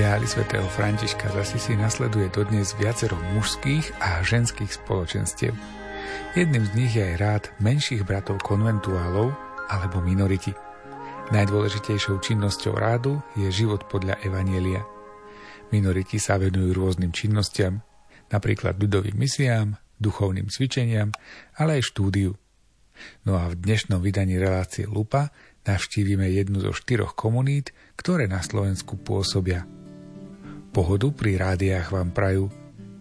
Ideály svätého Františka z Asisi nasleduje dodnes viacero mužských a ženských spoločenstiev. Jedným z nich je aj rád menších bratov konventuálov alebo minoriti. Najdôležitejšou činnosťou rádu je život podľa Evanielia. Minoriti sa venujú rôznym činnostiam, napríklad ľudovým misiám, duchovným cvičeniam, ale aj štúdiu. No a v dnešnom vydaní relácie Lupa navštívime jednu zo štyroch komunít, ktoré na Slovensku pôsobia. Pohodu pri rádiách vám prajú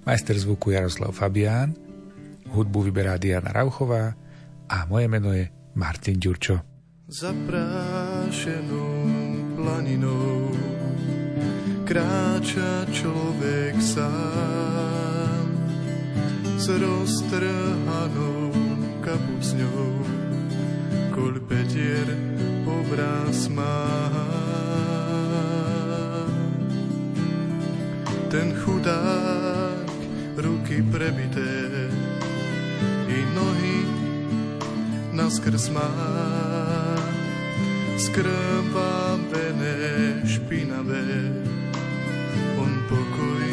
majster zvuku Jaroslav Fabián, hudbu vyberá Diana Rauchová a moje meno je Martin Ďurčo. Zaprášenou planinou kráča človek sám s roztrhanou kapucňou kolpetier obraz má. Ten chudák, ruky prebité i nohy naskrz má. Skrvavené, špinavé, on pokoj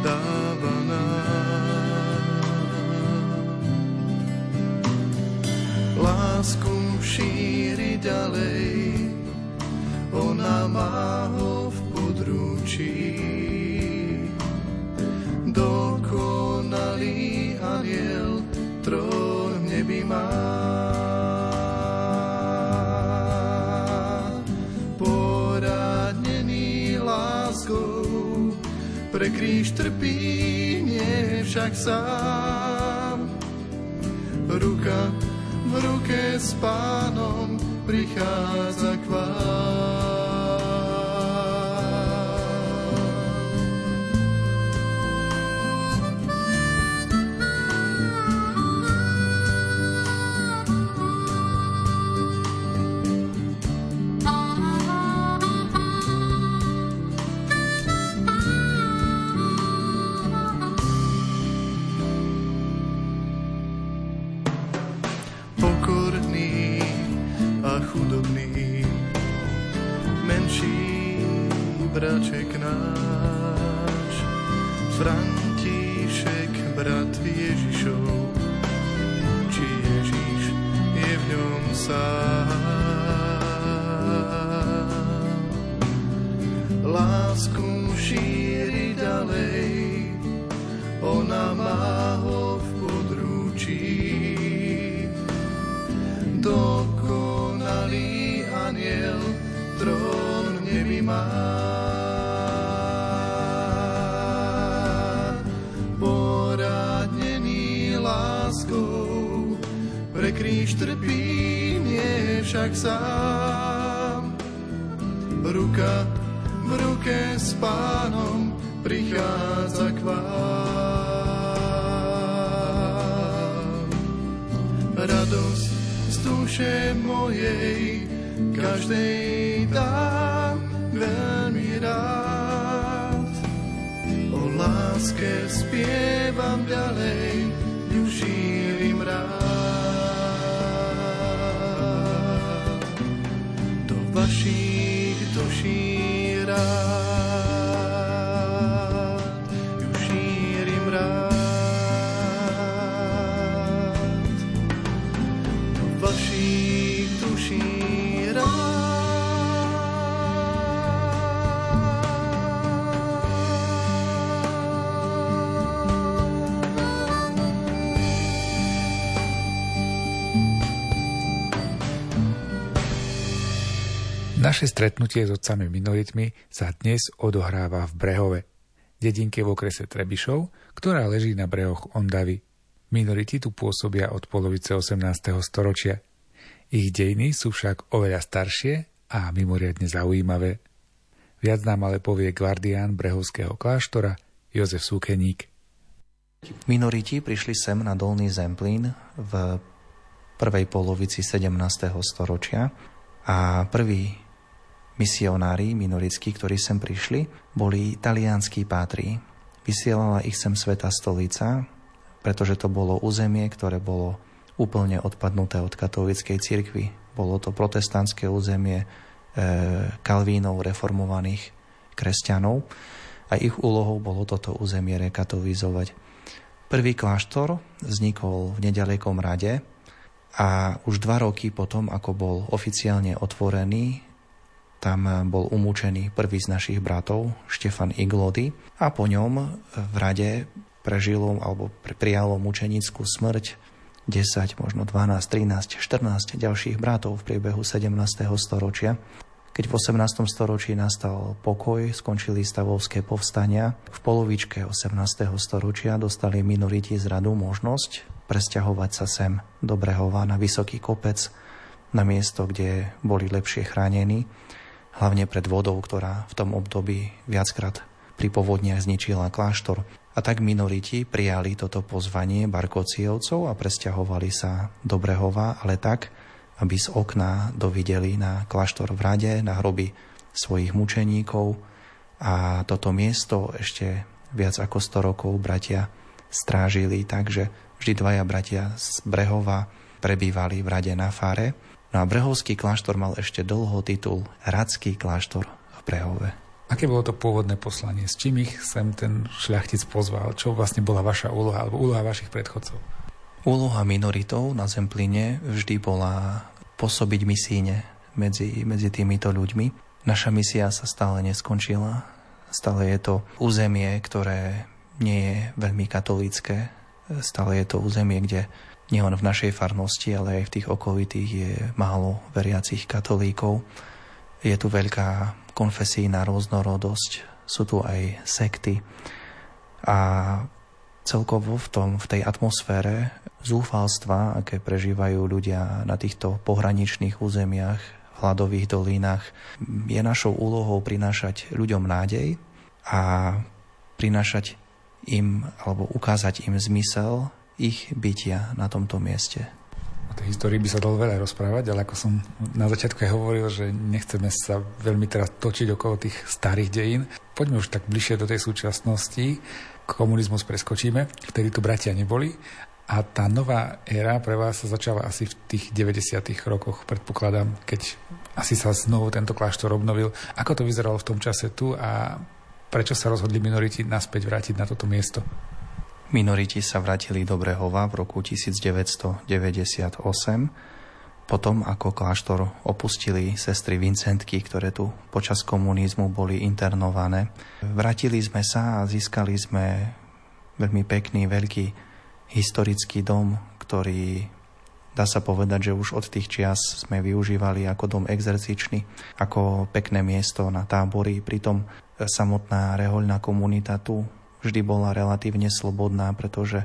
dáva nám. Lásku šíri ďalej, ona má ho kríž trpí, nie však sám. Ruka v ruke s pánom prichádza k Radosť z duše mojej každej dám veľmi rád. O láske spievam ďalej, Naše stretnutie s otcami minoritmi sa dnes odohráva v Brehove, dedinke v okrese Trebišov, ktorá leží na brehoch Ondavy. Minority tu pôsobia od polovice 18. storočia. Ich dejiny sú však oveľa staršie a mimoriadne zaujímavé. Viac nám ale povie guardián brehovského kláštora Jozef Súkeník. Minoriti prišli sem na Dolný Zemplín v prvej polovici 17. storočia a prvý Misionári minorickí, ktorí sem prišli, boli talianskí pátri. Vysielala ich sem Sveta stolica, pretože to bolo územie, ktoré bolo úplne odpadnuté od katolíckej cirkvi. Bolo to protestantské územie e, kalvínov reformovaných kresťanov a ich úlohou bolo toto územie rekatolizovať. Prvý kláštor vznikol v nedalekom rade a už dva roky potom, ako bol oficiálne otvorený, tam bol umúčený prvý z našich bratov, Štefan Iglody, a po ňom v rade prežilo alebo prijalo mučenickú smrť 10, možno 12, 13, 14 ďalších bratov v priebehu 17. storočia. Keď v 18. storočí nastal pokoj, skončili stavovské povstania, v polovičke 18. storočia dostali minoriti z radu možnosť presťahovať sa sem do Brehova na vysoký kopec, na miesto, kde boli lepšie chránení, hlavne pred vodou, ktorá v tom období viackrát pri povodniach zničila kláštor. A tak minoriti prijali toto pozvanie Barkocievcov a presťahovali sa do Brehova, ale tak, aby z okna dovideli na kláštor v Rade, na hroby svojich mučeníkov a toto miesto ešte viac ako 100 rokov bratia strážili, takže vždy dvaja bratia z Brehova prebývali v Rade na Fáre. No a Brehovský kláštor mal ešte dlho titul Radský kláštor v Brehove. Aké bolo to pôvodné poslanie? S čím ich sem ten šľachtic pozval? Čo vlastne bola vaša úloha alebo úloha vašich predchodcov? Úloha minoritov na Zemplíne vždy bola pôsobiť misíne medzi, medzi týmito ľuďmi. Naša misia sa stále neskončila. Stále je to územie, ktoré nie je veľmi katolícké. Stále je to územie, kde nielen v našej farnosti, ale aj v tých okolitých je málo veriacich katolíkov. Je tu veľká konfesijná rôznorodosť, sú tu aj sekty a celkovo v, tom, v tej atmosfére zúfalstva, aké prežívajú ľudia na týchto pohraničných územiach, v hladových dolínach, je našou úlohou prinášať ľuďom nádej a prinášať im alebo ukázať im zmysel ich bytia na tomto mieste. O tej histórii by sa dalo veľa rozprávať, ale ako som na začiatku aj hovoril, že nechceme sa veľmi teraz točiť okolo tých starých dejín. Poďme už tak bližšie do tej súčasnosti. Komunizmus preskočíme, vtedy tu bratia neboli a tá nová éra pre vás sa začala asi v tých 90. rokoch, predpokladám, keď asi sa znovu tento kláštor obnovil. Ako to vyzeralo v tom čase tu a prečo sa rozhodli minoriti naspäť vrátiť na toto miesto? Minoriti sa vrátili do Brehova v roku 1998, potom ako kláštor opustili sestry Vincentky, ktoré tu počas komunizmu boli internované. Vrátili sme sa a získali sme veľmi pekný, veľký historický dom, ktorý dá sa povedať, že už od tých čias sme využívali ako dom exercičný, ako pekné miesto na tábory. Pritom samotná rehoľná komunita tu vždy bola relatívne slobodná, pretože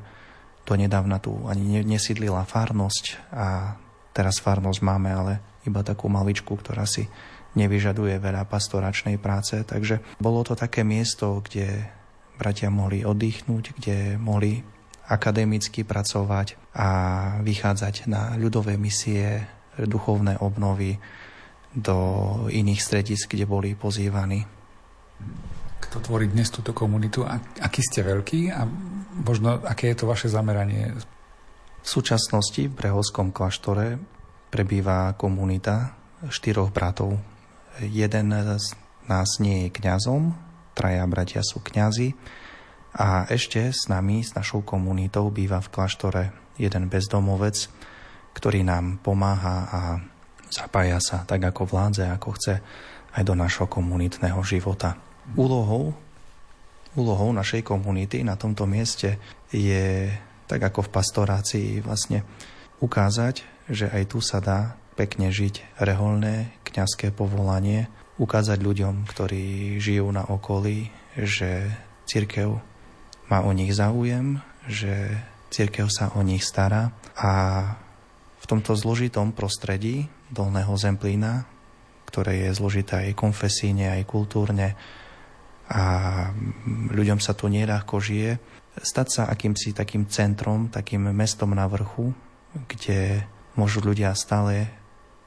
to nedávna tu ani nesídlila farnosť a teraz farnosť máme, ale iba takú maličku, ktorá si nevyžaduje veľa pastoračnej práce. Takže bolo to také miesto, kde bratia mohli oddychnúť, kde mohli akademicky pracovať a vychádzať na ľudové misie, duchovné obnovy do iných stredisk, kde boli pozývaní kto tvorí dnes túto komunitu. Aký ste veľký a možno aké je to vaše zameranie? V súčasnosti v Brehovskom kláštore prebýva komunita štyroch bratov. Jeden z nás nie je kňazom, traja bratia sú kňazi a ešte s nami, s našou komunitou býva v kláštore jeden bezdomovec, ktorý nám pomáha a zapája sa tak ako vládze, ako chce aj do našho komunitného života. Úlohou, úlohou našej komunity na tomto mieste je, tak ako v pastorácii, vlastne ukázať, že aj tu sa dá pekne žiť reholné kňazské povolanie, ukázať ľuďom, ktorí žijú na okolí, že církev má o nich záujem, že církev sa o nich stará a v tomto zložitom prostredí Dolného Zemplína, ktoré je zložité aj konfesíne, aj kultúrne, a ľuďom sa tu neľahko žije, stať sa akýmsi takým centrom, takým mestom na vrchu, kde môžu ľudia stále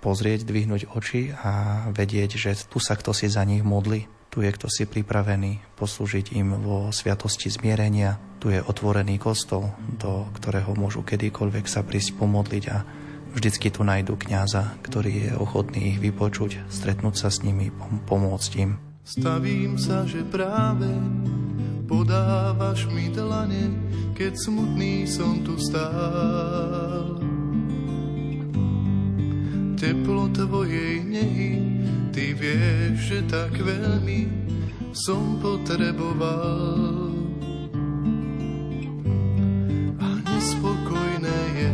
pozrieť, dvihnúť oči a vedieť, že tu sa kto si za nich modli, tu je kto si pripravený poslúžiť im vo sviatosti zmierenia, tu je otvorený kostol, do ktorého môžu kedykoľvek sa prísť pomodliť a vždycky tu nájdu kňaza, ktorý je ochotný ich vypočuť, stretnúť sa s nimi, pomôcť im. Stavím sa, že práve podávaš mi dlane, keď smutný som tu stál. Teplo tvojej nehy, ty vieš, že tak veľmi som potreboval. A nespokojné je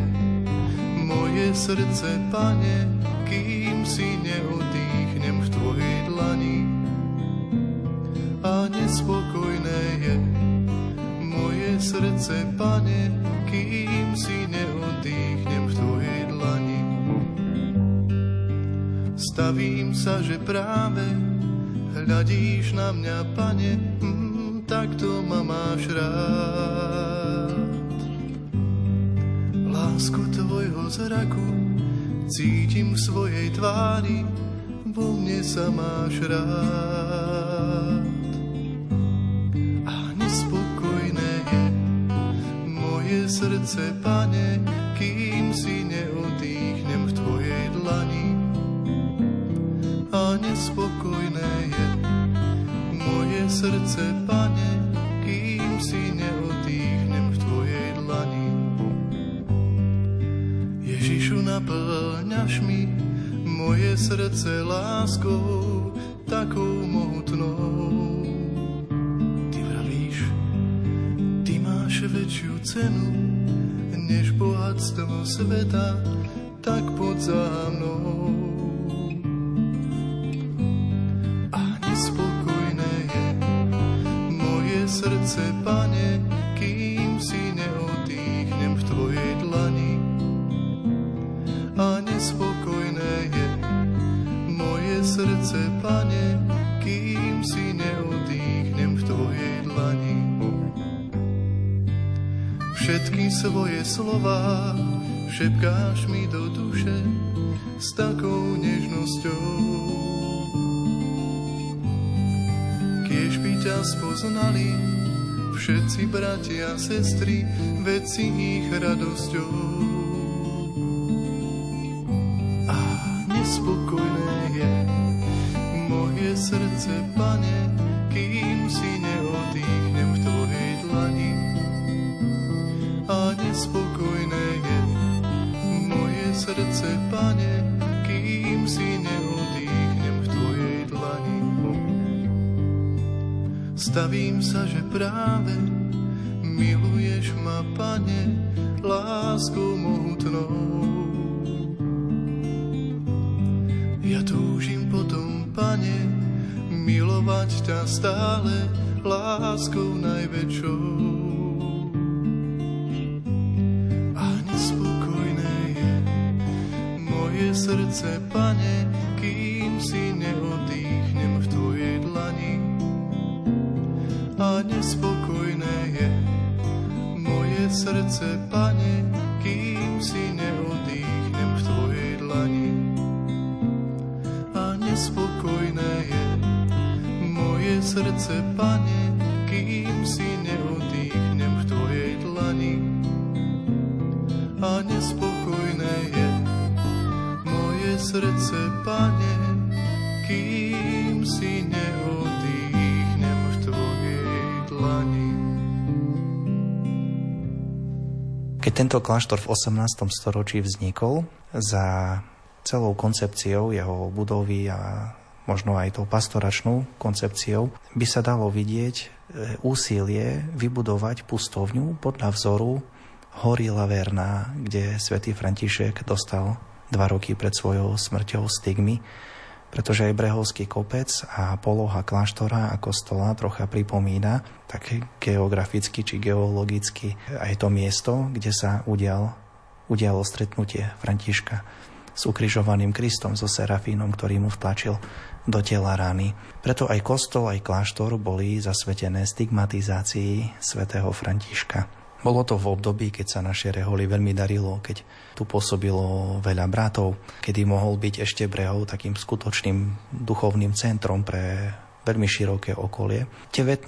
moje srdce, pane, kým si neodýchnem v tvojej dlani. Nespokojné je moje srdce, pane, kým si neodýchnem v tvojej dlani. Stavím sa, že práve hľadíš na mňa, pane, mm, tak to ma máš rád. Lásku tvojho zraku cítim v svojej tvári, vo mne sa máš rád. Srdce, pane, kým si neodýchnem v tvojej dlani. A nespokojné je moje srdce, pane, kým si neodýchnem v tvojej dlani. Ježišu, naplňaš mi moje srdce láskou väčšiu cenu než bohatstvo sveta, tak poď za mnou. A nespokojné je moje srdce, pane, svoje slova šepkáš mi do duše s takou nežnosťou. Kiež by ťa spoznali všetci bratia a sestry, veď si ich radosťou. Stavím sa, že práve miluješ ma, pane, láskou mohutnou. Ja túžim potom, pane, milovať ťa stále láskou najväčšou. A nespokojné je moje srdce, pane, kým si neodýchnem A nespokojné je moje srdce, pane, kým si neodýchnem v tvojej dlani. A nespokojné je moje srdce, pane, kým si neodýchnem v tvojej dlani. A nespokojné je moje srdce, pane, kým si tento kláštor v 18. storočí vznikol, za celou koncepciou jeho budovy a možno aj tou pastoračnou koncepciou, by sa dalo vidieť e, úsilie vybudovať pustovňu podľa vzoru hory Laverna, kde svätý František dostal dva roky pred svojou smrťou stigmy, pretože aj Brehovský kopec a poloha kláštora a kostola trocha pripomína tak geograficky či geologicky aj to miesto, kde sa udial, udialo stretnutie Františka s ukrižovaným Kristom, so Serafínom, ktorý mu vtlačil do tela rány. Preto aj kostol, aj kláštor boli zasvetené stigmatizácii svätého Františka. Bolo to v období, keď sa našej reholi veľmi darilo, keď tu pôsobilo veľa bratov, kedy mohol byť ešte Brehov takým skutočným duchovným centrom pre veľmi široké okolie. V 19.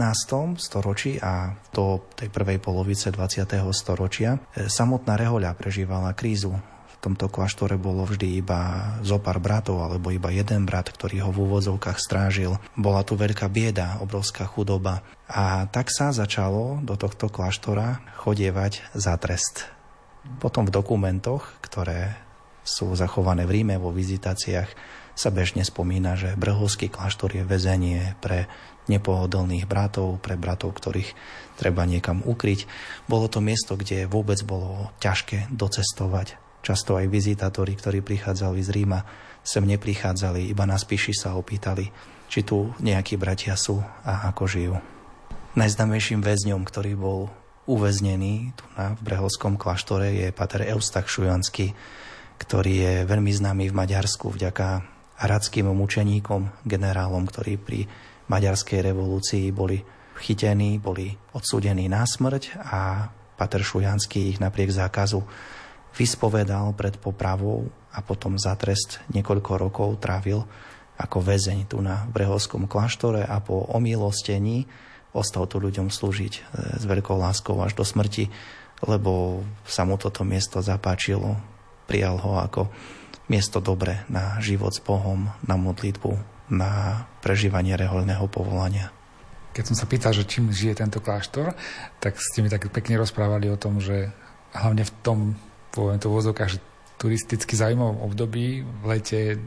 storočí a do tej prvej polovice 20. storočia e, samotná rehoľa prežívala krízu tomto kláštore bolo vždy iba zopár bratov alebo iba jeden brat, ktorý ho v úvodzovkách strážil. Bola tu veľká bieda, obrovská chudoba. A tak sa začalo do tohto kláštora chodievať za trest. Potom v dokumentoch, ktoré sú zachované v Ríme vo vizitáciách, sa bežne spomína, že Brhovský kláštor je väzenie pre nepohodlných bratov, pre bratov, ktorých treba niekam ukryť. Bolo to miesto, kde vôbec bolo ťažké docestovať. Často aj vizitátori, ktorí prichádzali z Ríma, sem neprichádzali, iba na spíši sa opýtali, či tu nejakí bratia sú a ako žijú. Najznamejším väzňom, ktorý bol uväznený tu na v Brehovskom kláštore je pater Eustach Šujanský, ktorý je veľmi známy v Maďarsku vďaka hradským mučeníkom, generálom, ktorí pri maďarskej revolúcii boli chytení, boli odsúdení na smrť a Pater Šujanský ich napriek zákazu vyspovedal pred popravou a potom za trest niekoľko rokov trávil ako väzeň tu na Brehovskom kláštore a po omilostení ostal tu ľuďom slúžiť e, s veľkou láskou až do smrti, lebo sa mu toto miesto zapáčilo, prijal ho ako miesto dobre na život s Bohom, na modlitbu, na prežívanie reholného povolania. Keď som sa pýtal, že čím žije tento kláštor, tak ste mi tak pekne rozprávali o tom, že hlavne v tom, poviem to v že turisticky zaujímavom období, v lete,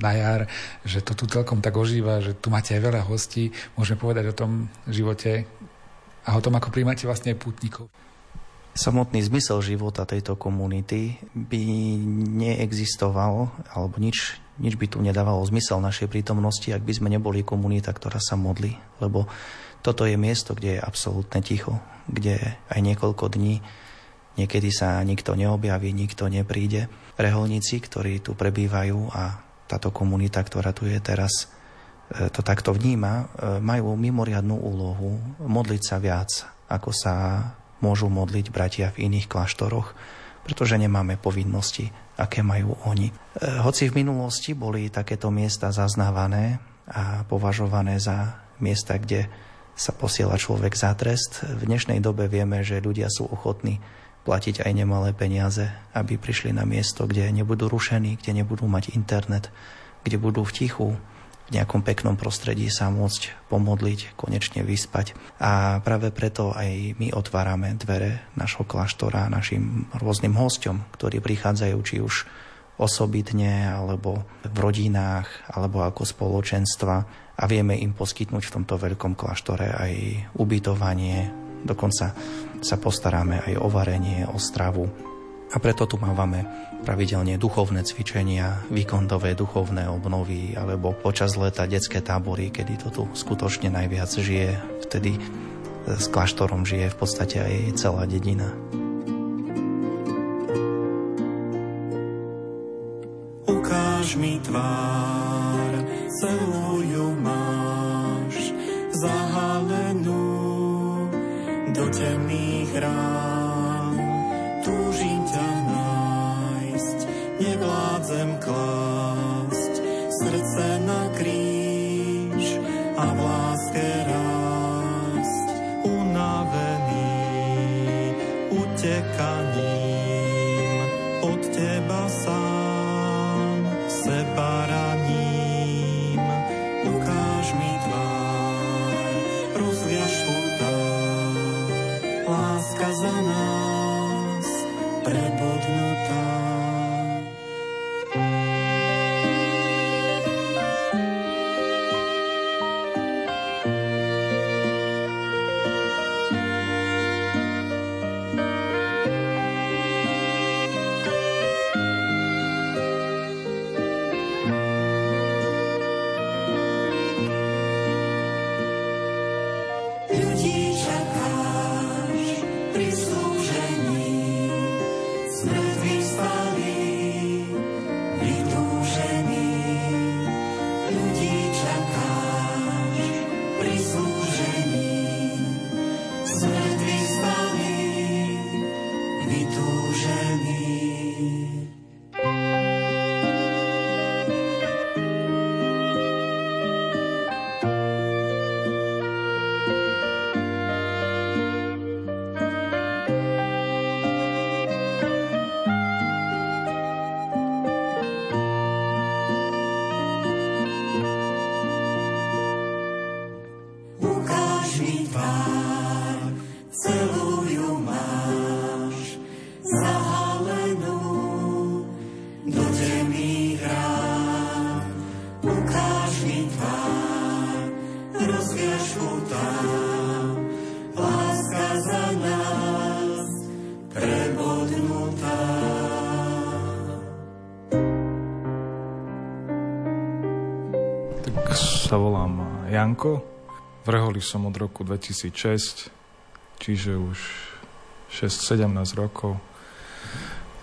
na jar, že to tu celkom tak ožíva, že tu máte aj veľa hostí. Môžeme povedať o tom živote a o tom, ako príjmate vlastne pútnikov. Samotný zmysel života tejto komunity by neexistoval, alebo nič nič by tu nedávalo zmysel našej prítomnosti, ak by sme neboli komunita, ktorá sa modlí. Lebo toto je miesto, kde je absolútne ticho, kde aj niekoľko dní niekedy sa nikto neobjaví, nikto nepríde. Reholníci, ktorí tu prebývajú a táto komunita, ktorá tu je teraz, e, to takto vníma, e, majú mimoriadnú úlohu modliť sa viac, ako sa môžu modliť bratia v iných kláštoroch, pretože nemáme povinnosti aké majú oni. E, hoci v minulosti boli takéto miesta zaznávané a považované za miesta, kde sa posiela človek za trest, v dnešnej dobe vieme, že ľudia sú ochotní platiť aj nemalé peniaze, aby prišli na miesto, kde nebudú rušení, kde nebudú mať internet, kde budú v tichu, v nejakom peknom prostredí sa môcť pomodliť, konečne vyspať. A práve preto aj my otvárame dvere našho kláštora našim rôznym hostom, ktorí prichádzajú či už osobitne, alebo v rodinách, alebo ako spoločenstva a vieme im poskytnúť v tomto veľkom kláštore aj ubytovanie, dokonca sa postaráme aj o varenie, o stravu, a preto tu mávame pravidelne duchovné cvičenia, víkondové duchovné obnovy alebo počas leta detské tábory, kedy to tu skutočne najviac žije. Vtedy s kláštorom žije v podstate aj celá dedina. Ukáž mi tvár, celú ju máš zahalenú do temných rán. Nevládzem klásť srdce na kríž a v láske rásť Janko. V Reholi som od roku 2006, čiže už 6-17 rokov.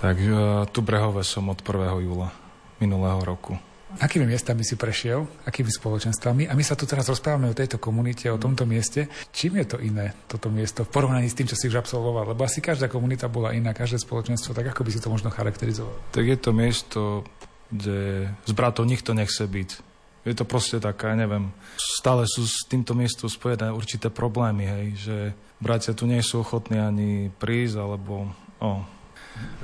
Takže e, tu Brehove som od 1. júla minulého roku. Akými miestami si prešiel, akými spoločenstvami? A my sa tu teraz rozprávame o tejto komunite, o tomto mieste. Čím je to iné, toto miesto, v porovnaní s tým, čo si už absolvoval? Lebo asi každá komunita bola iná, každé spoločenstvo, tak ako by si to možno charakterizoval? Tak je to miesto, kde z bratov nikto nechce byť. Je to proste taká, neviem, stále sú s týmto miestom spojené určité problémy, hej, že bratia tu nie sú ochotní ani prísť, alebo... Oh.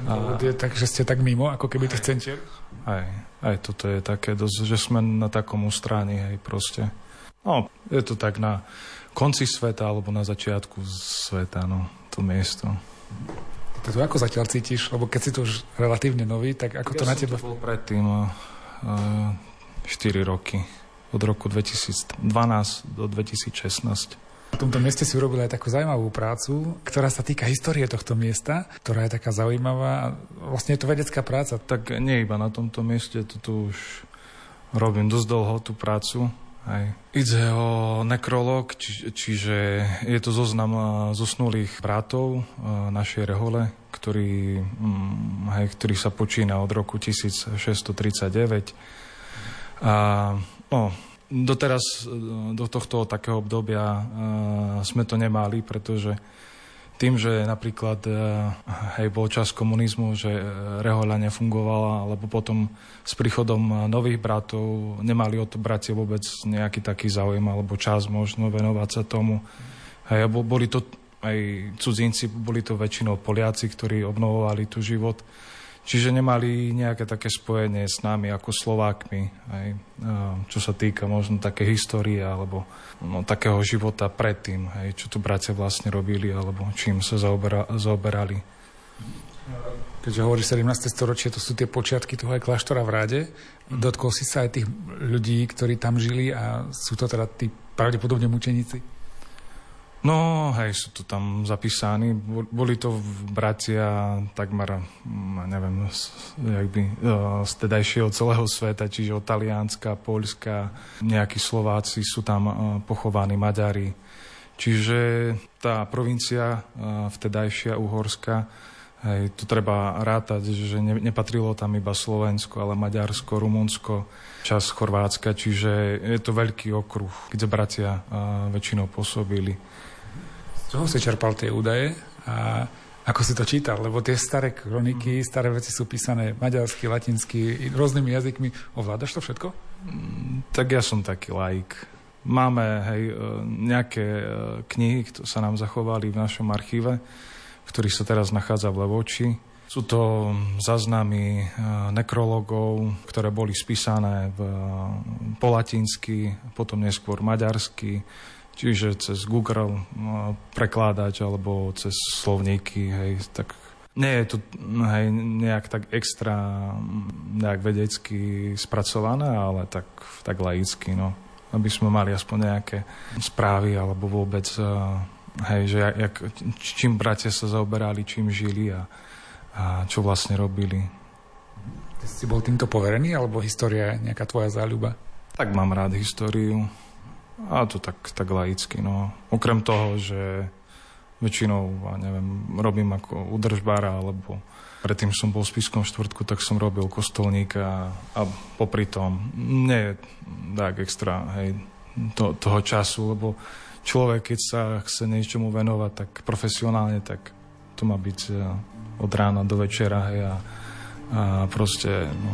A... Je tak, že ste tak mimo, ako keby tých centier? Aj, aj toto je také dosť, že sme na takom ústráni, hej, proste. No, je to tak na konci sveta, alebo na začiatku sveta, no, to miesto. To ako zatiaľ cítiš? Lebo keď si tu už relatívne nový, tak ako ja to na teba... Ja predtým uh, 4 roky. Od roku 2012 do 2016. V tomto mieste si urobil aj takú zaujímavú prácu, ktorá sa týka histórie tohto miesta, ktorá je taká zaujímavá. Vlastne je to vedecká práca. Tak nie iba na tomto mieste, to tu už robím dosť dlho tú prácu. Aj. Ide o nekrolog, či, čiže je to zoznam zosnulých bratov našej rehole, ktorý, mm, aj, ktorý sa počína od roku 1639 a no, doteraz, do tohto takého obdobia uh, sme to nemali, pretože tým, že napríklad uh, hej, bol čas komunizmu, že rehoľa nefungovala, alebo potom s príchodom nových bratov nemali o bratia vôbec nejaký taký záujem alebo čas možno venovať sa tomu. Hej, boli to aj cudzinci, boli to väčšinou Poliaci, ktorí obnovovali tu život. Čiže nemali nejaké také spojenie s nami ako Slovákmi, aj, čo sa týka možno také histórie alebo no, takého života predtým, aj, čo tu bratia vlastne robili alebo čím sa zaobera, zaoberali. Keďže hovorí 17. storočie, to sú tie počiatky toho aj kláštora v Ráde. Dotkol si sa aj tých ľudí, ktorí tam žili a sú to teda tí pravdepodobne mučeníci? No, hej, sú to tam zapísaní. Boli to bratia takmer, mm, neviem, jak by, e, z tedajšieho celého sveta, čiže od Talianska, Poľska, nejakí Slováci sú tam e, pochovaní, Maďari. Čiže tá provincia e, vtedajšia Uhorska, hej, tu treba rátať, že nepatrilo tam iba Slovensko, ale Maďarsko, Rumunsko, čas Chorvátska, čiže je to veľký okruh, kde bratia väčšinou pôsobili čoho si čerpal tie údaje a ako si to čítal? Lebo tie staré kroniky, staré veci sú písané maďarsky, latinsky, rôznymi jazykmi. Ovládaš to všetko? Mm, tak ja som taký laik. Máme hej, e, nejaké e, knihy, ktoré sa nám zachovali v našom archíve, v ktorých sa teraz nachádza v Levoči. Sú to záznamy e, nekrologov, ktoré boli spísané v, po latinsky, potom neskôr maďarsky, Čiže cez Google no, prekládať alebo cez slovníky, hej, tak nie je to hej, nejak tak extra nejak vedecky spracované, ale tak, tak laicky, no. Aby sme mali aspoň nejaké správy alebo vôbec, eh, hej, že jak, čím bratia sa zaoberali, čím žili a, a čo vlastne robili. Ty si bol týmto poverený, alebo história je nejaká tvoja záľuba? Tak mám rád históriu. A to tak, tak laicky, no. Okrem toho, že väčšinou, ja neviem, robím ako udržbára, alebo predtým som bol v Spiskom štvrtku, tak som robil kostolníka a popri tom nie je tak extra, hej, to, toho času, lebo človek, keď sa chce niečomu venovať tak profesionálne, tak to má byť e, od rána do večera, hej, a, a proste no,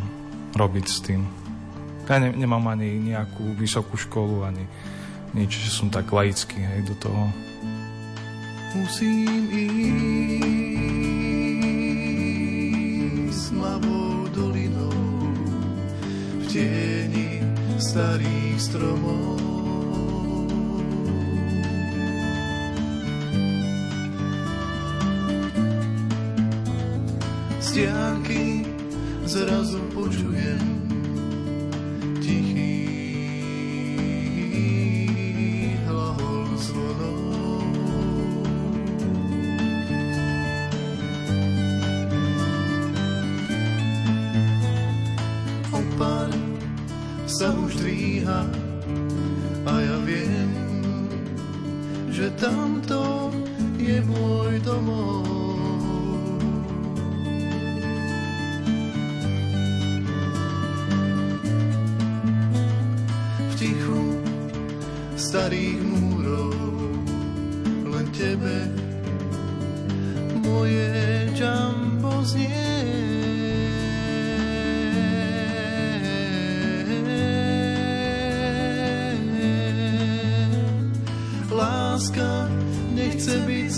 robiť s tým. Ja ne, nemám ani nejakú vysokú školu, ani nič, že som tak laický hej, do toho. Musím ísť mavou dolinou v tieni starých stromov. Z zrazu počujem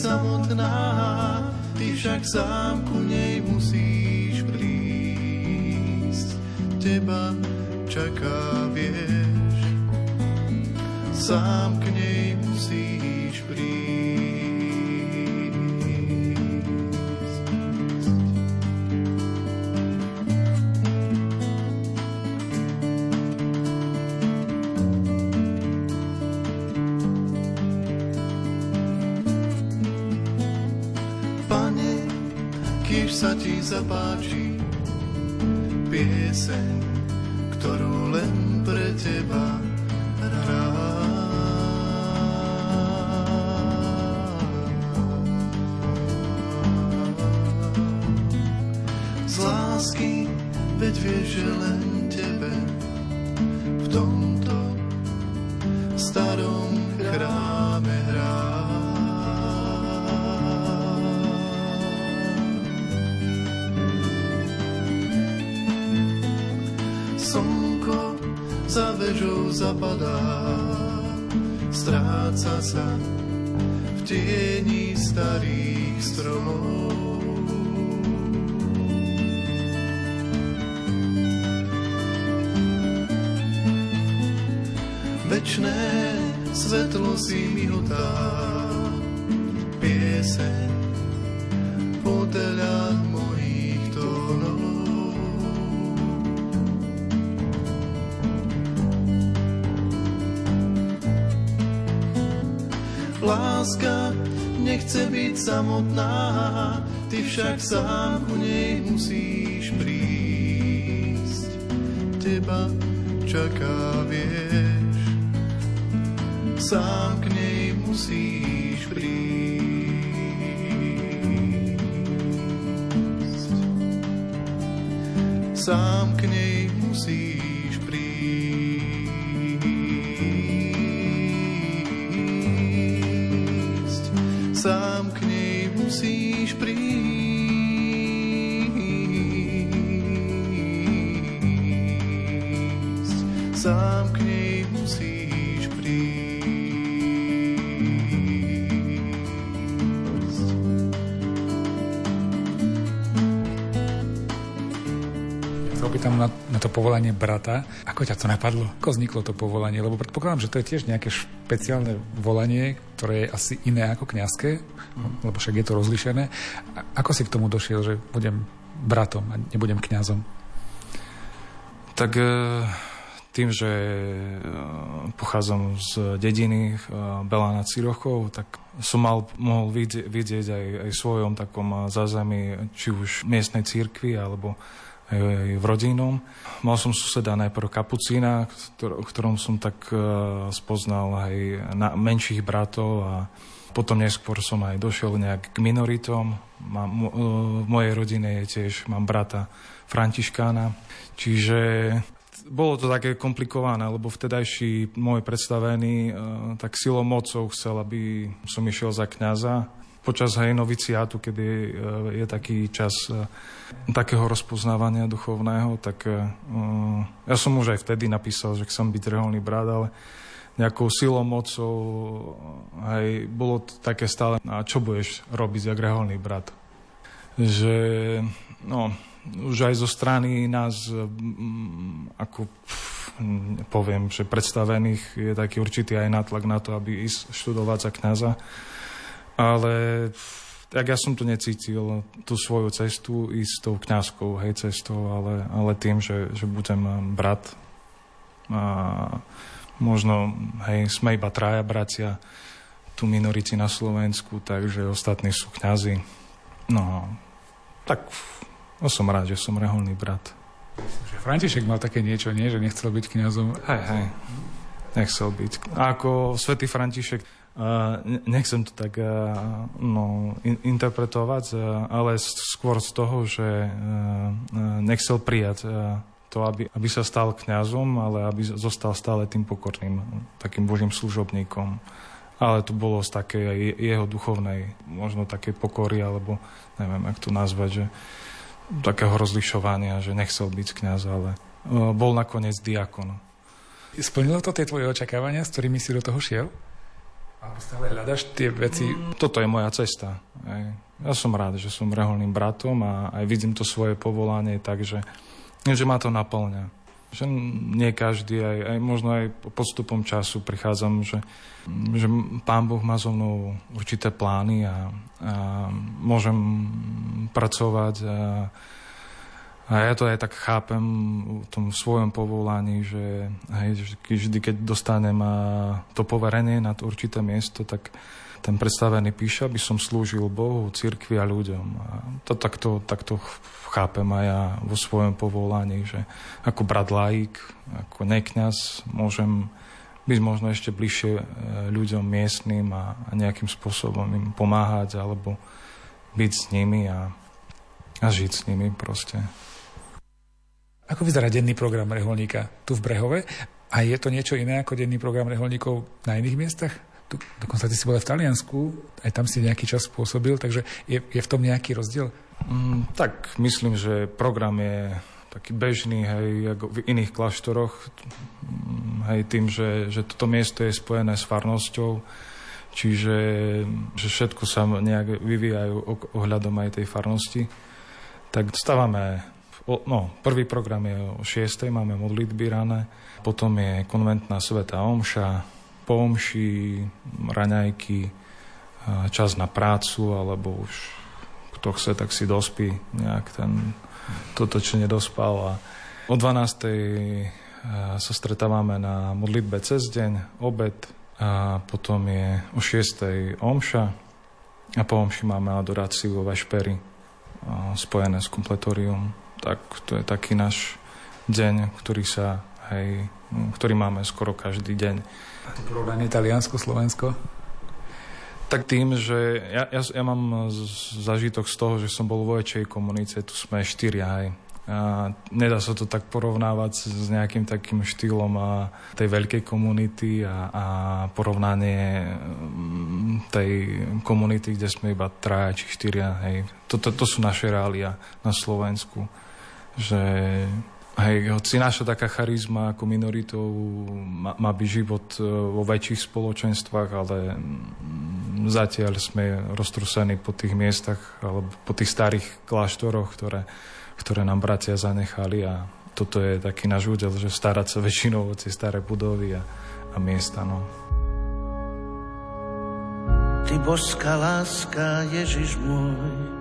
samotná, ty však sám ku nej musíš prísť. Teba čaká, vieš, sám zapadá, stráca sa v tieni starých stromov. Večné svetlo si mihotá, pieseň Láska nechce byť samotná, ty však sám ku nej musíš prísť. Teba čaká, vieš, sám k nej musíš prísť. Sám k nej musíš musíš prísť. Sám k nej musíš prísť. opýtam na, na to povolanie brata. Ako ťa to napadlo? Ako vzniklo to povolanie? Lebo predpokladám, že to je tiež nejaké špeciálne volanie, ktoré je asi iné ako kňazské, lebo však je to rozlišené. A ako si k tomu došiel, že budem bratom a nebudem kňazom? Tak e, tým, že e, pochádzam z dediny e, Bela nad Cirochou, tak som mal, mohol vidieť, vidieť aj, aj svojom takom zázemí, či už miestnej církvi, alebo v rodinnom. Mal som suseda najprv kapucína, ktor- ktorom som tak e, spoznal aj na menších bratov a potom neskôr som aj došiel nejak k minoritom. Mám, e, v mojej rodine je tiež, mám brata Františkána, čiže bolo to také komplikované, lebo vtedajší môj predstavený e, tak silou mocou chcel, aby som išiel za kňaza. Počas aj noviciátu, kedy e, je taký čas e, takého rozpoznávania duchovného, tak e, ja som už aj vtedy napísal, že chcem byť reholný brat, ale nejakou silou, mocou aj bolo také stále, a čo budeš robiť ako reholný brat? Že, no, už aj zo strany nás, ako poviem, že predstavených je taký určitý aj nátlak na to, aby ísť študovať za kniaza. Ale tak ja som to necítil, tú svoju cestu ísť tou kňazkou, hej, cestou, ale, ale tým, že, že budem brat a možno, hej, sme iba traja bratia, tu minoriti na Slovensku, takže ostatní sú kňazi. No, tak no, som rád, že som reholný brat. Že František mal také niečo, nie? Že nechcel byť kňazom. Hej, hej. nechcel byť. A ako svätý František, nechcem to tak uh, no, in, interpretovať, uh, ale skôr z toho, že uh, nechcel prijať to, aby, aby sa stal kňazom, ale aby zostal stále tým pokorným, takým božím služobníkom. Ale to bolo z takej jeho duchovnej, možno takej pokory, alebo neviem, jak to nazvať, že takého rozlišovania, že nechcel byť kňaz, ale bol nakoniec diakon. Splnilo to tie tvoje očakávania, s ktorými si do toho šiel? Alebo stále hľadaš tie veci? Mm, toto je moja cesta. Ja som rád, že som reholným bratom a aj vidím to svoje povolanie tak, že, že ma to naplňa. Že nie každý, aj, aj možno aj postupom času prichádzam, že, že Pán Boh má so mnou určité plány a, a môžem pracovať a, a ja to aj tak chápem v tom svojom povolaní, že vždy, keď dostanem to poverenie na to určité miesto, tak ten predstavený píše, aby som slúžil Bohu, cirkvi a ľuďom. A to takto, takto chápem aj ja vo svojom povolaní, že ako brat laik, ako nekňaz môžem byť možno ešte bližšie e, ľuďom miestnym a, a nejakým spôsobom im pomáhať alebo byť s nimi a, a žiť s nimi proste. Ako vyzerá denný program reholníka tu v Brehove? A je to niečo iné ako denný program reholníkov na iných miestach? Tu, dokonca ty si bol v Taliansku, aj tam si nejaký čas pôsobil, takže je, je v tom nejaký rozdiel? Mm, tak myslím, že program je taký bežný, hej, ako v iných kláštoroch, mm, hej, tým, že, že toto miesto je spojené s farnosťou, čiže že všetko sa nejak vyvíjajú ohľadom aj tej farnosti. Tak stávame O, no, prvý program je o 6. máme modlitby rané, potom je konventná sveta omša, po omši, raňajky, čas na prácu, alebo už kto chce, tak si dospí nejak ten, toto, čo nedospal. A o 12. sa stretávame na modlitbe cez deň, obed, a potom je o 6. omša a po omši máme adoráciu vo vešperi spojené s kompletorium tak to je taký náš deň, ktorý sa, hej, ktorý máme skoro každý deň. A to porovnanie Taliansko, Slovensko? Tak tým, že ja, ja, ja mám zažitok z toho, že som bol vo väčšej komunice, tu sme štyria, hej. A nedá sa to tak porovnávať s nejakým takým štýlom a tej veľkej komunity a, a porovnanie mm, tej komunity, kde sme iba traja či štyria. Hej. Toto to, to sú naše reália na Slovensku že Hej, hoci naša taká charizma ako minoritou má, má byť život e, vo väčších spoločenstvách, ale mm, zatiaľ sme roztrúsení po tých miestach alebo po tých starých kláštoroch, ktoré, ktoré nám bratia zanechali a toto je taký náš údel, že starať sa väčšinou o tie staré budovy a, a miesta. No. Ty božská láska, Ježiš môj,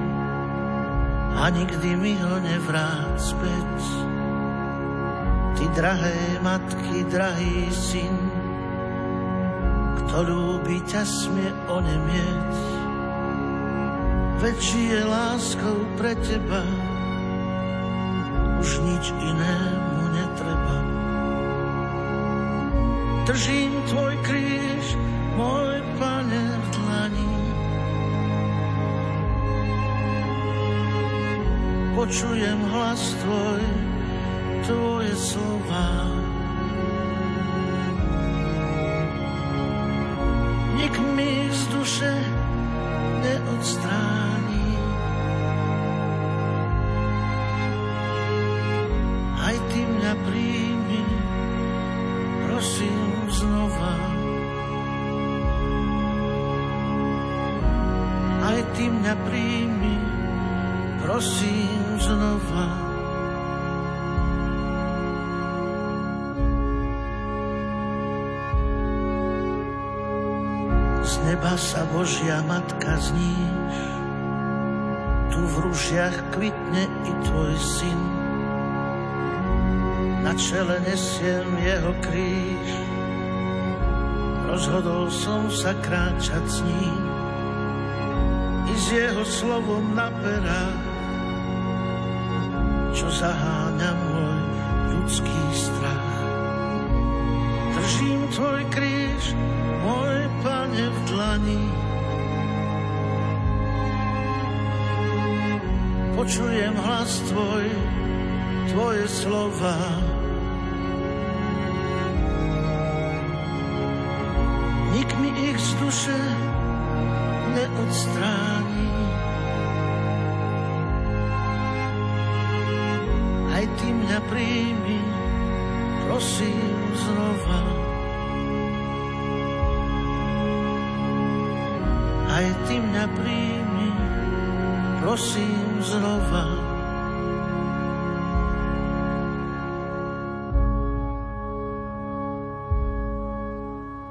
a nikdy mi ho nevrát späť. Ty drahé matky, drahý syn, kto ľúbi ťa smie onemieť. Veď je láskou pre teba, už nič inému netreba. Držím tvoj kríž, môj pane v dlani, počujem hlas tvoj, tvoje slova. Nik mi z duše neodstráni. Aj ty mňa príjmi, prosím znova. Aj ty mňa príjmi, prosím znova. Z neba sa Božia Matka zníš, tu v ružiach kvitne i tvoj syn. Na čele nesiem jeho kríž, rozhodol som sa kráčať s ním i s jeho slovom na perách čo zaháňa môj ľudský strach. Držím tvoj kríž, môj pane v dlani, počujem hlas tvoj, tvoje slova. Nik mi ich z duše neodstráni. Príjmi, prosím znova. Aj ty mňa príjmi, prosím znova.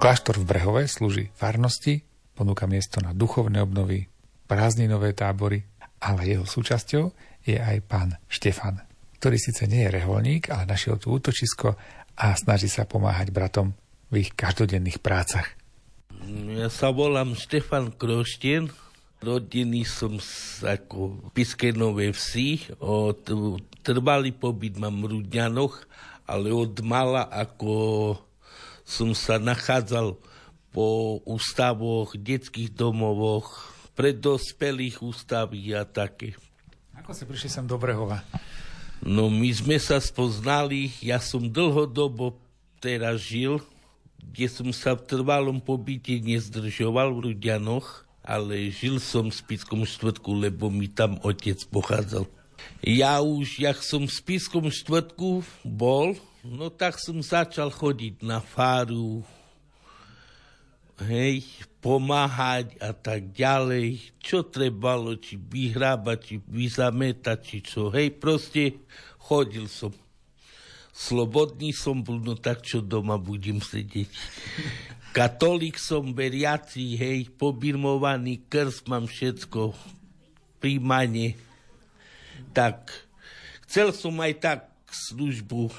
Kláštor v Brehove slúži farnosti, ponúka miesto na duchovné obnovy, prázdninové tábory, ale jeho súčasťou je aj pán Štefan, ktorý síce nie je reholník, ale našiel tu útočisko a snaží sa pomáhať bratom v ich každodenných prácach. Ja sa volám Štefan Kroštien, Rodený som z ako Piskenovej vsi, od, trvalý pobyt mám v Rudňanoch, ale od mala ako som sa nachádzal po ústavoch, detských domovoch, pre dospelých ústavy a také. Ako si prišli sem do Brehova? No my sme sa spoznali, ja som dlhodobo teraz žil, kde som sa v trvalom pobyte nezdržoval v Rudianoch ale žil som v Spickom štvrtku, lebo mi tam otec pochádzal. Ja už, jak som v Spickom štvrtku bol, no tak som začal chodiť na faru, hej, pomáhať a tak ďalej, čo trebalo, či vyhrábať, či vyzametať, či čo, hej, proste chodil som. Slobodný som bol, no tak čo doma budem sedieť. Katolík som veriaci, hej, pobirmovaný krst, mám všetko, príjmanie. Tak, chcel som aj tak službu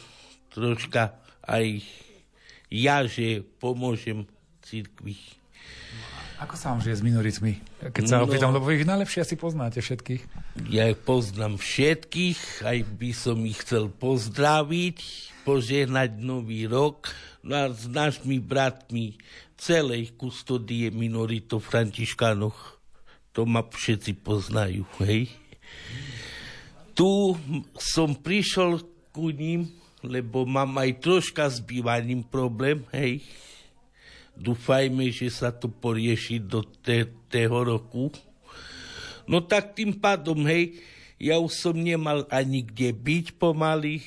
troška aj ja, že pomôžem cirkvi. Ako sa vám žije s minoritmi? Keď sa no, opýtam, lebo ich najlepšie asi poznáte všetkých. Ja poznám všetkých, aj by som ich chcel pozdraviť, požehnať nový rok no a s našimi bratmi celej kustodie minorito františkánoch. To ma všetci poznajú, hej. Tu som prišiel ku ním, lebo mám aj troška s bývaním problém, hej. Dúfajme, že sa to porieši do tého roku. No tak tým pádom, hej, ja už som nemal ani kde byť pomaly,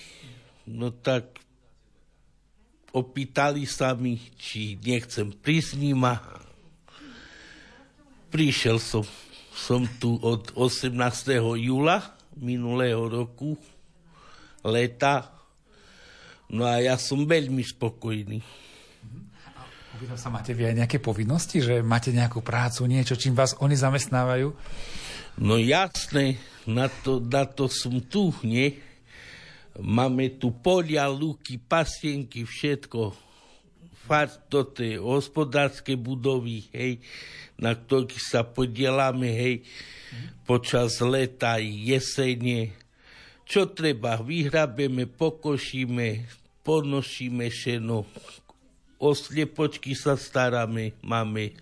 no tak opýtali sa mi, či nechcem prísť nima. Prišiel som, som tu od 18. júla minulého roku, leta, no a ja som veľmi spokojný. Opýtam sa, máte vy aj nejaké povinnosti, že máte nejakú prácu, niečo, čím vás oni zamestnávajú? No jasné, na to, na to som tu, nie? Máme tu polia, lúky, pasienky, všetko. Fakt, toto je hospodárske budovy, hej, na ktorých sa podielame, hej, počas leta jesene. Čo treba, vyhrabeme, pokošíme, ponošíme šeno, o sliepočky sa staráme, máme.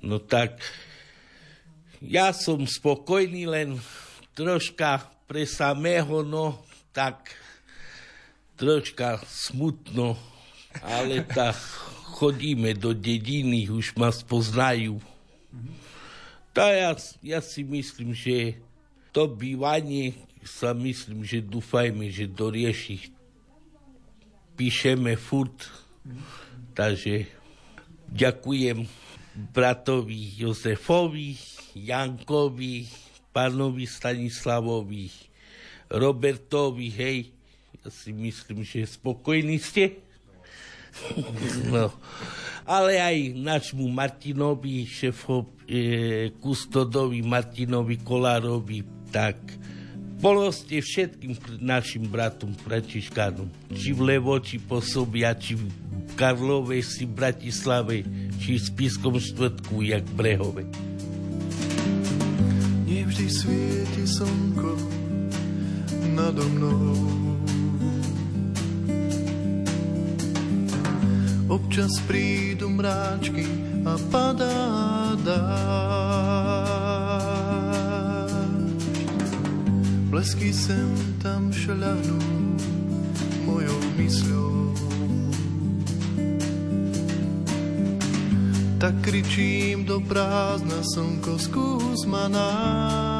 No tak, ja som spokojný, len troška pre samého, no, tak troška smutno, ale tak chodíme do dediny, už ma spoznajú. Tá ja, ja si myslím, že to bývanie sa myslím, že dúfajme, že dorieši. Píšeme furt, takže ďakujem bratovi Jozefovi, Jankovi, pánovi Stanislavovi, Robertovi, hej, ja si myslím, že spokojní ste. No. ale aj našmu Martinovi, šefo, e, kustodovi Martinovi Kolárovi, tak ste všetkým našim bratom Františkánom, či v Levo, či po Sobia, či v Karlovej, či v Bratislave, či v Spiskom štvrtku, jak Brehove. Nevždy svieti slnko nado mnou. Občas prídu mráčky a padá Blesky sem tam šľahnú mojou mysľou. Tak kričím do prázdna slnko, skús ma nájsť.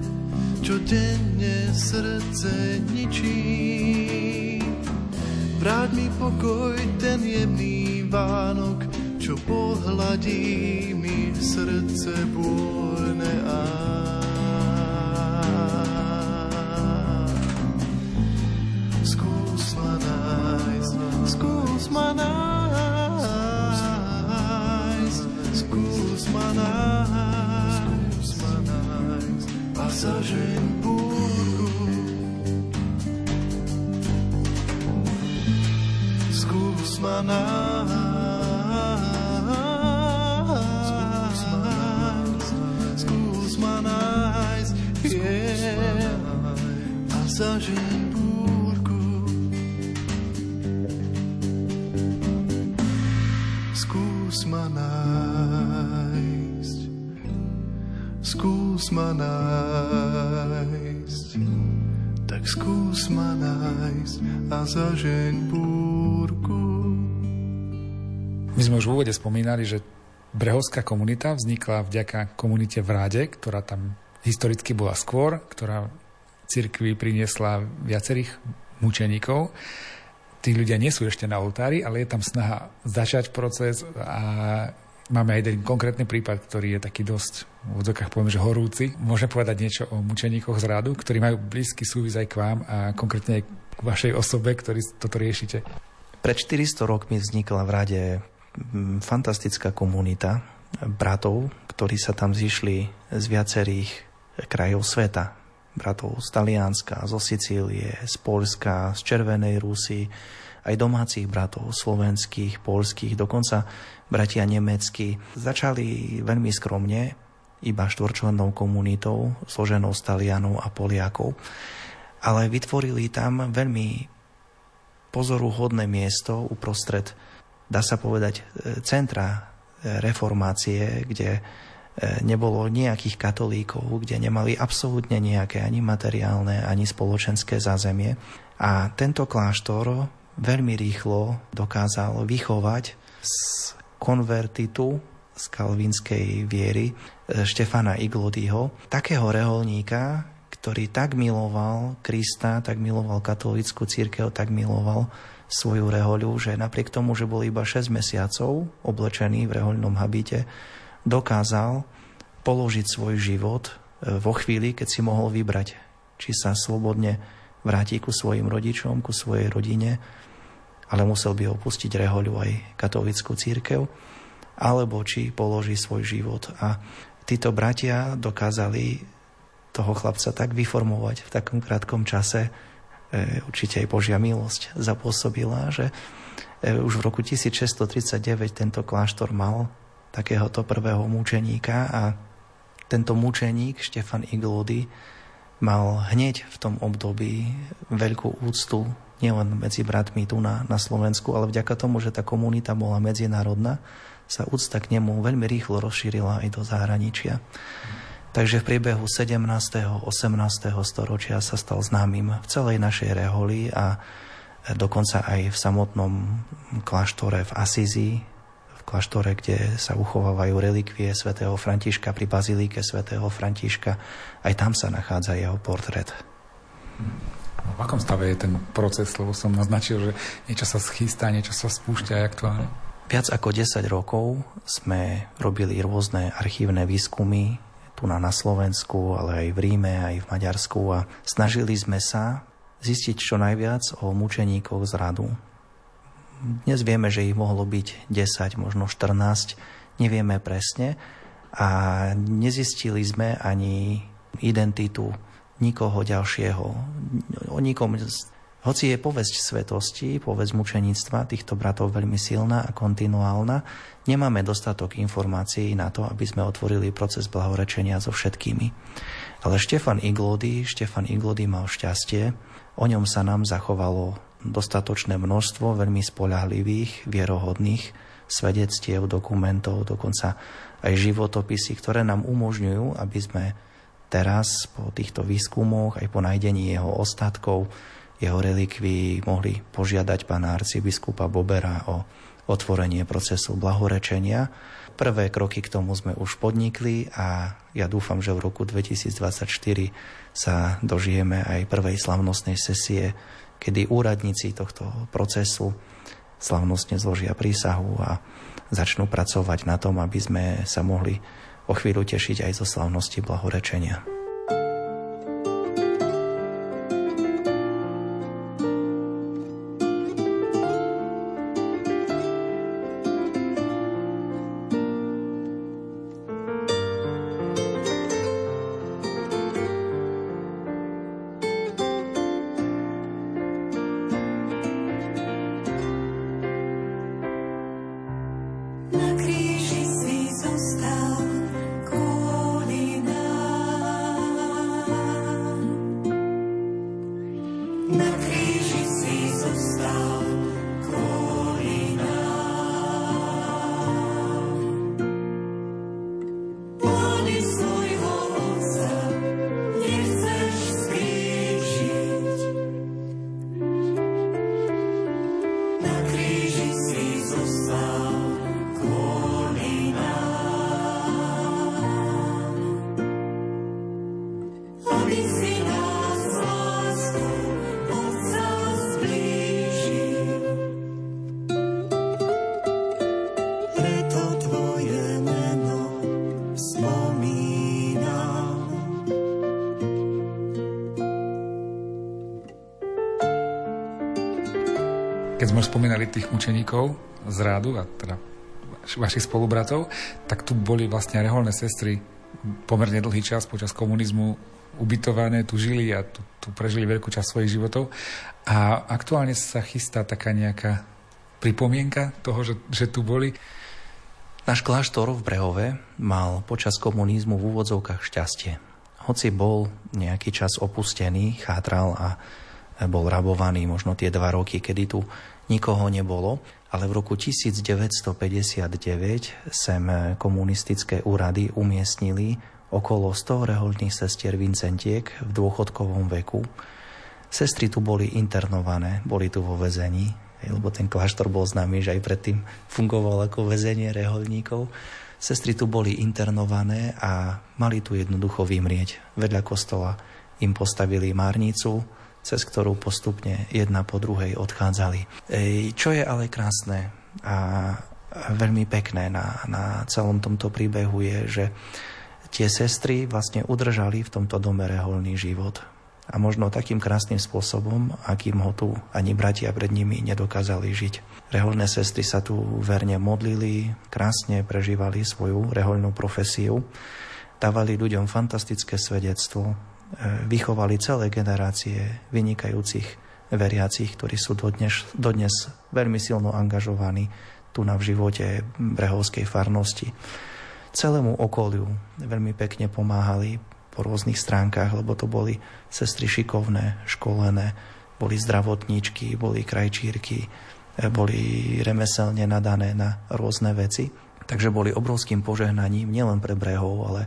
čo denne srdce ničí. Vráť mi pokoj, ten jemný Vánok, čo pohľadí mi srdce bôľne a úvode spomínali, že brehovská komunita vznikla vďaka komunite v Ráde, ktorá tam historicky bola skôr, ktorá cirkvi priniesla viacerých mučeníkov. Tí ľudia nie sú ešte na oltári, ale je tam snaha začať proces a Máme aj jeden konkrétny prípad, ktorý je taký dosť, v odzokách poviem, že horúci. Môžem povedať niečo o mučeníkoch z rádu, ktorí majú blízky súvis aj k vám a konkrétne aj k vašej osobe, ktorí toto riešite. Pred 400 rokmi vznikla v rade fantastická komunita bratov, ktorí sa tam zišli z viacerých krajov sveta. Bratov z Talianska, zo Sicílie, z Polska, z Červenej Rusy, aj domácich bratov, slovenských, polských, dokonca bratia nemeckí. Začali veľmi skromne, iba štvorčlennou komunitou, složenou z Talianov a Poliakov, ale vytvorili tam veľmi pozoruhodné miesto uprostred, dá sa povedať, centra reformácie, kde nebolo nejakých katolíkov, kde nemali absolútne nejaké ani materiálne, ani spoločenské zázemie. A tento kláštor veľmi rýchlo dokázal vychovať z konvertitu z kalvinskej viery e, Štefana Iglodyho, takého reholníka, ktorý tak miloval Krista, tak miloval katolickú církev, tak miloval svoju rehoľu, že napriek tomu, že bol iba 6 mesiacov oblečený v rehoľnom habite, dokázal položiť svoj život e, vo chvíli, keď si mohol vybrať, či sa slobodne vráti ku svojim rodičom, ku svojej rodine, ale musel by opustiť rehoľu aj katolickú církev, alebo či položí svoj život. A títo bratia dokázali toho chlapca tak vyformovať v takom krátkom čase, určite aj Božia milosť zapôsobila, že e, už v roku 1639 tento kláštor mal takéhoto prvého mučeníka a tento mučeník Štefan Iglody mal hneď v tom období veľkú úctu nielen medzi bratmi tu na, na Slovensku, ale vďaka tomu, že tá komunita bola medzinárodná, sa úcta k nemu veľmi rýchlo rozšírila aj do zahraničia. Takže v priebehu 17. 18. storočia sa stal známym v celej našej reholi a dokonca aj v samotnom kláštore v Asízi, v kláštore, kde sa uchovávajú relikvie svätého Františka pri bazilíke svätého Františka. Aj tam sa nachádza jeho portrét. V akom stave je ten proces, lebo som naznačil, že niečo sa schystá, niečo sa spúšťa aj aktuálne? Viac ako 10 rokov sme robili rôzne archívne výskumy, tu na, Slovensku, ale aj v Ríme, aj v Maďarsku a snažili sme sa zistiť čo najviac o mučeníkoch z radu. Dnes vieme, že ich mohlo byť 10, možno 14, nevieme presne a nezistili sme ani identitu nikoho ďalšieho. O nikom hoci je povesť svetosti, povesť mučeníctva týchto bratov veľmi silná a kontinuálna, nemáme dostatok informácií na to, aby sme otvorili proces blahorečenia so všetkými. Ale Štefan Iglody, Štefan Iglody mal šťastie, o ňom sa nám zachovalo dostatočné množstvo veľmi spolahlivých, vierohodných svedectiev, dokumentov, dokonca aj životopisy, ktoré nám umožňujú, aby sme teraz po týchto výskumoch, aj po nájdení jeho ostatkov, jeho relikví mohli požiadať pána arcibiskupa Bobera o otvorenie procesu blahorečenia. Prvé kroky k tomu sme už podnikli a ja dúfam, že v roku 2024 sa dožijeme aj prvej slavnostnej sesie, kedy úradníci tohto procesu slavnostne zložia prísahu a začnú pracovať na tom, aby sme sa mohli o chvíľu tešiť aj zo slavnosti blahorečenia. Učeníkov z rádu a teda vašich spolubratov, tak tu boli vlastne reholné sestry pomerne dlhý čas počas komunizmu ubytované, tu žili a tu, tu prežili veľkú časť svojich životov. A aktuálne sa chystá taká nejaká pripomienka toho, že, že tu boli. Náš kláštor v Brehove mal počas komunizmu v úvodzovkách šťastie. Hoci bol nejaký čas opustený, chátral a bol rabovaný možno tie dva roky, kedy tu nikoho nebolo, ale v roku 1959 sem komunistické úrady umiestnili okolo 100 reholných sestier Vincentiek v dôchodkovom veku. Sestry tu boli internované, boli tu vo väzení, lebo ten kláštor bol známy, že aj predtým fungoval ako väzenie reholníkov. Sestry tu boli internované a mali tu jednoducho vymrieť. Vedľa kostola im postavili márnicu, cez ktorú postupne jedna po druhej odchádzali. Čo je ale krásne a veľmi pekné na, na celom tomto príbehu je, že tie sestry vlastne udržali v tomto dome reholný život. A možno takým krásnym spôsobom, akým ho tu ani bratia pred nimi nedokázali žiť. Reholné sestry sa tu verne modlili, krásne prežívali svoju reholnú profesiu, dávali ľuďom fantastické svedectvo, vychovali celé generácie vynikajúcich veriacich, ktorí sú dodnes, dodnes veľmi silno angažovaní tu na v živote brehovskej farnosti. Celému okoliu veľmi pekne pomáhali po rôznych stránkach, lebo to boli sestry šikovné, školené, boli zdravotníčky, boli krajčírky, E, boli remeselne nadané na rôzne veci. Takže boli obrovským požehnaním nielen pre brehov, ale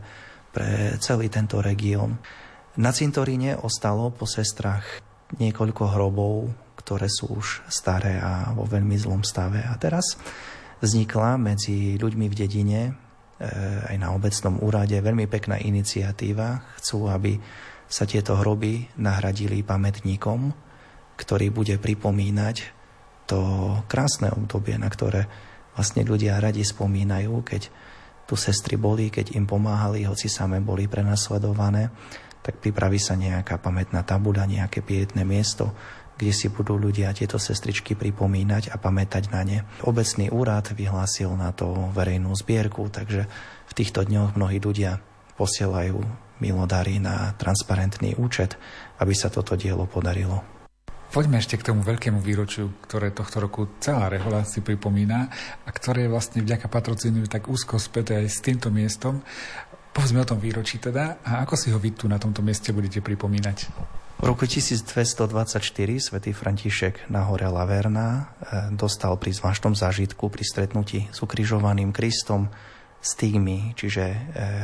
pre celý tento región. Na cintoríne ostalo po sestrach niekoľko hrobov, ktoré sú už staré a vo veľmi zlom stave. A teraz vznikla medzi ľuďmi v dedine, e, aj na obecnom úrade, veľmi pekná iniciatíva. Chcú, aby sa tieto hroby nahradili pamätníkom, ktorý bude pripomínať to krásne obdobie, na ktoré vlastne ľudia radi spomínajú, keď tu sestry boli, keď im pomáhali, hoci same boli prenasledované, tak pripraví sa nejaká pamätná tabuľa, nejaké pietné miesto, kde si budú ľudia tieto sestričky pripomínať a pamätať na ne. Obecný úrad vyhlásil na to verejnú zbierku, takže v týchto dňoch mnohí ľudia posielajú milodary na transparentný účet, aby sa toto dielo podarilo. Poďme ešte k tomu veľkému výročiu, ktoré tohto roku celá rehola si pripomína a ktoré je vlastne vďaka patrocínu tak úzko späté aj s týmto miestom. Povedzme o tom výročí teda a ako si ho vy tu na tomto mieste budete pripomínať? V roku 1224 svätý František na hore Laverna eh, dostal pri zvláštnom zážitku pri stretnutí s ukrižovaným Kristom stigmy, čiže eh,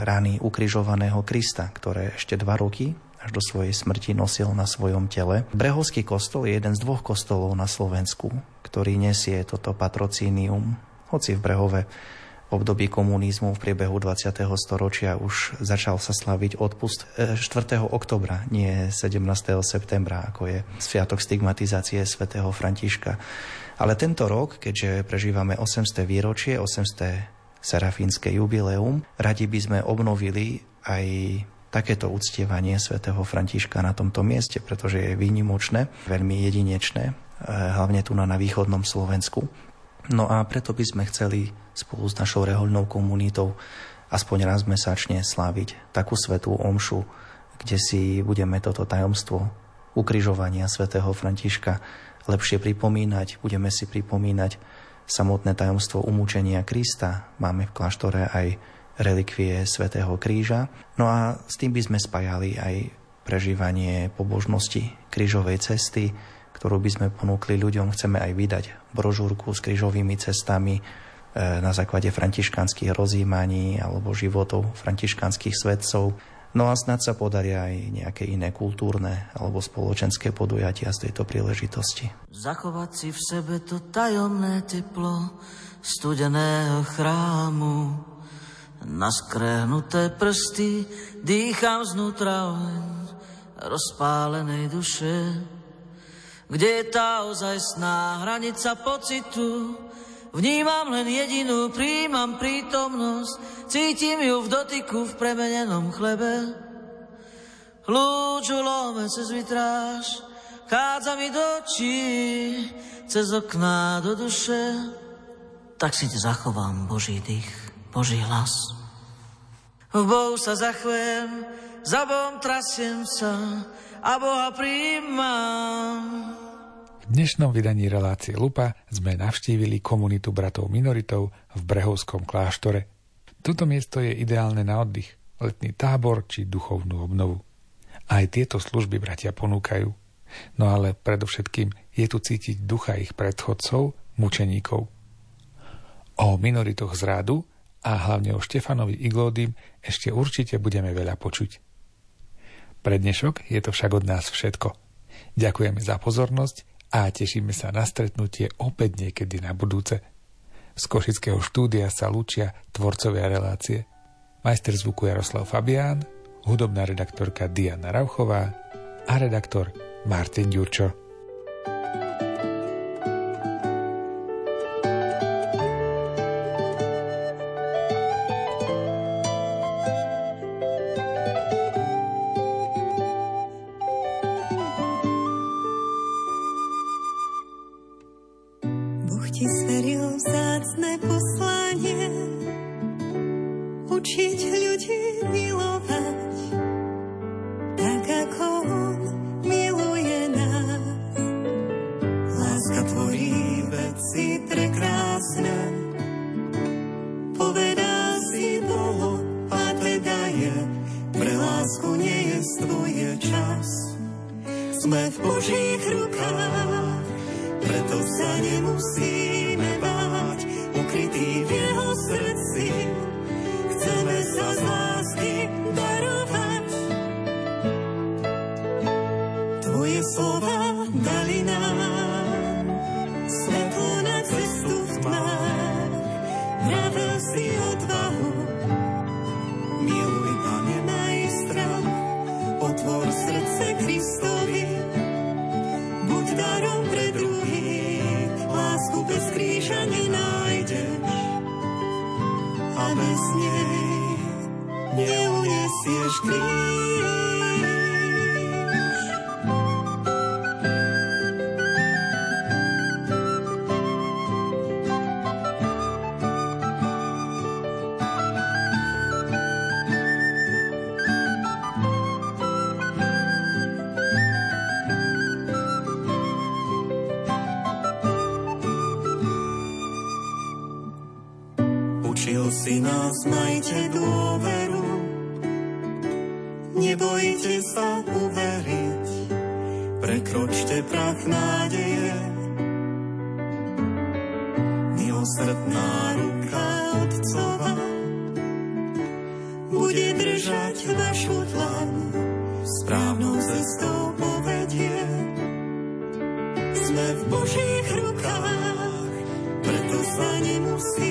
rany ukrižovaného Krista, ktoré ešte dva roky až do svojej smrti nosil na svojom tele. Brehovský kostol je jeden z dvoch kostolov na Slovensku, ktorý nesie toto patrocínium, hoci v Brehove období komunizmu v priebehu 20. storočia už začal sa slaviť odpust 4. E, oktobra, nie 17. septembra, ako je sviatok stigmatizácie svätého Františka. Ale tento rok, keďže prežívame 800. výročie, 800. serafínske jubileum, radi by sme obnovili aj takéto uctievanie svätého Františka na tomto mieste, pretože je výnimočné, veľmi jedinečné, eh, hlavne tu na, na východnom Slovensku. No a preto by sme chceli spolu s našou rehoľnou komunitou aspoň raz mesačne sláviť takú svetú omšu, kde si budeme toto tajomstvo ukrižovania svätého Františka lepšie pripomínať. Budeme si pripomínať samotné tajomstvo umúčenia Krista. Máme v kláštore aj relikvie svätého Kríža. No a s tým by sme spájali aj prežívanie pobožnosti krížovej cesty, ktorú by sme ponúkli ľuďom. Chceme aj vydať brožúrku s krížovými cestami na základe františkanských rozjímaní alebo životov františkanských svetcov. No a snad sa podaria aj nejaké iné kultúrne alebo spoločenské podujatia z tejto príležitosti. Zachovať si v sebe to tajomné teplo studeného chrámu, na skrehnuté prsty dýcham znútra oheň rozpálenej duše. Kde je tá ozajstná hranica pocitu? Vnímam len jedinú, príjmam prítomnosť, cítim ju v dotyku v premenenom chlebe. Lúču lome cez vitráž, chádza mi do očí, cez okná do duše. Tak si te zachovám Boží dých. Boží hlas. V Bohu sa zachvem, za Bohom trasiem sa a Boha príjmam. Dnešnom vydaní relácie Lupa sme navštívili komunitu bratov minoritov v Brehovskom kláštore. Toto miesto je ideálne na oddych, letný tábor či duchovnú obnovu. Aj tieto služby bratia ponúkajú. No ale predovšetkým je tu cítiť ducha ich predchodcov, mučeníkov. O minoritoch z rádu a hlavne o Štefanovi Iglódym ešte určite budeme veľa počuť. Pre dnešok je to však od nás všetko. Ďakujeme za pozornosť a tešíme sa na stretnutie opäť niekedy na budúce. Z Košického štúdia sa lúčia tvorcovia relácie. Majster zvuku Jaroslav Fabián, hudobná redaktorka Diana Rauchová a redaktor Martin Ďurčo. Si nás, majte dôveru, nebojte sa uveriť, prekročte prach nádeje. Milosrdná ruka Otcova bude držať vašu tlan, správnou cestou povedie. Sme v Božích rukách, preto sa nemusíme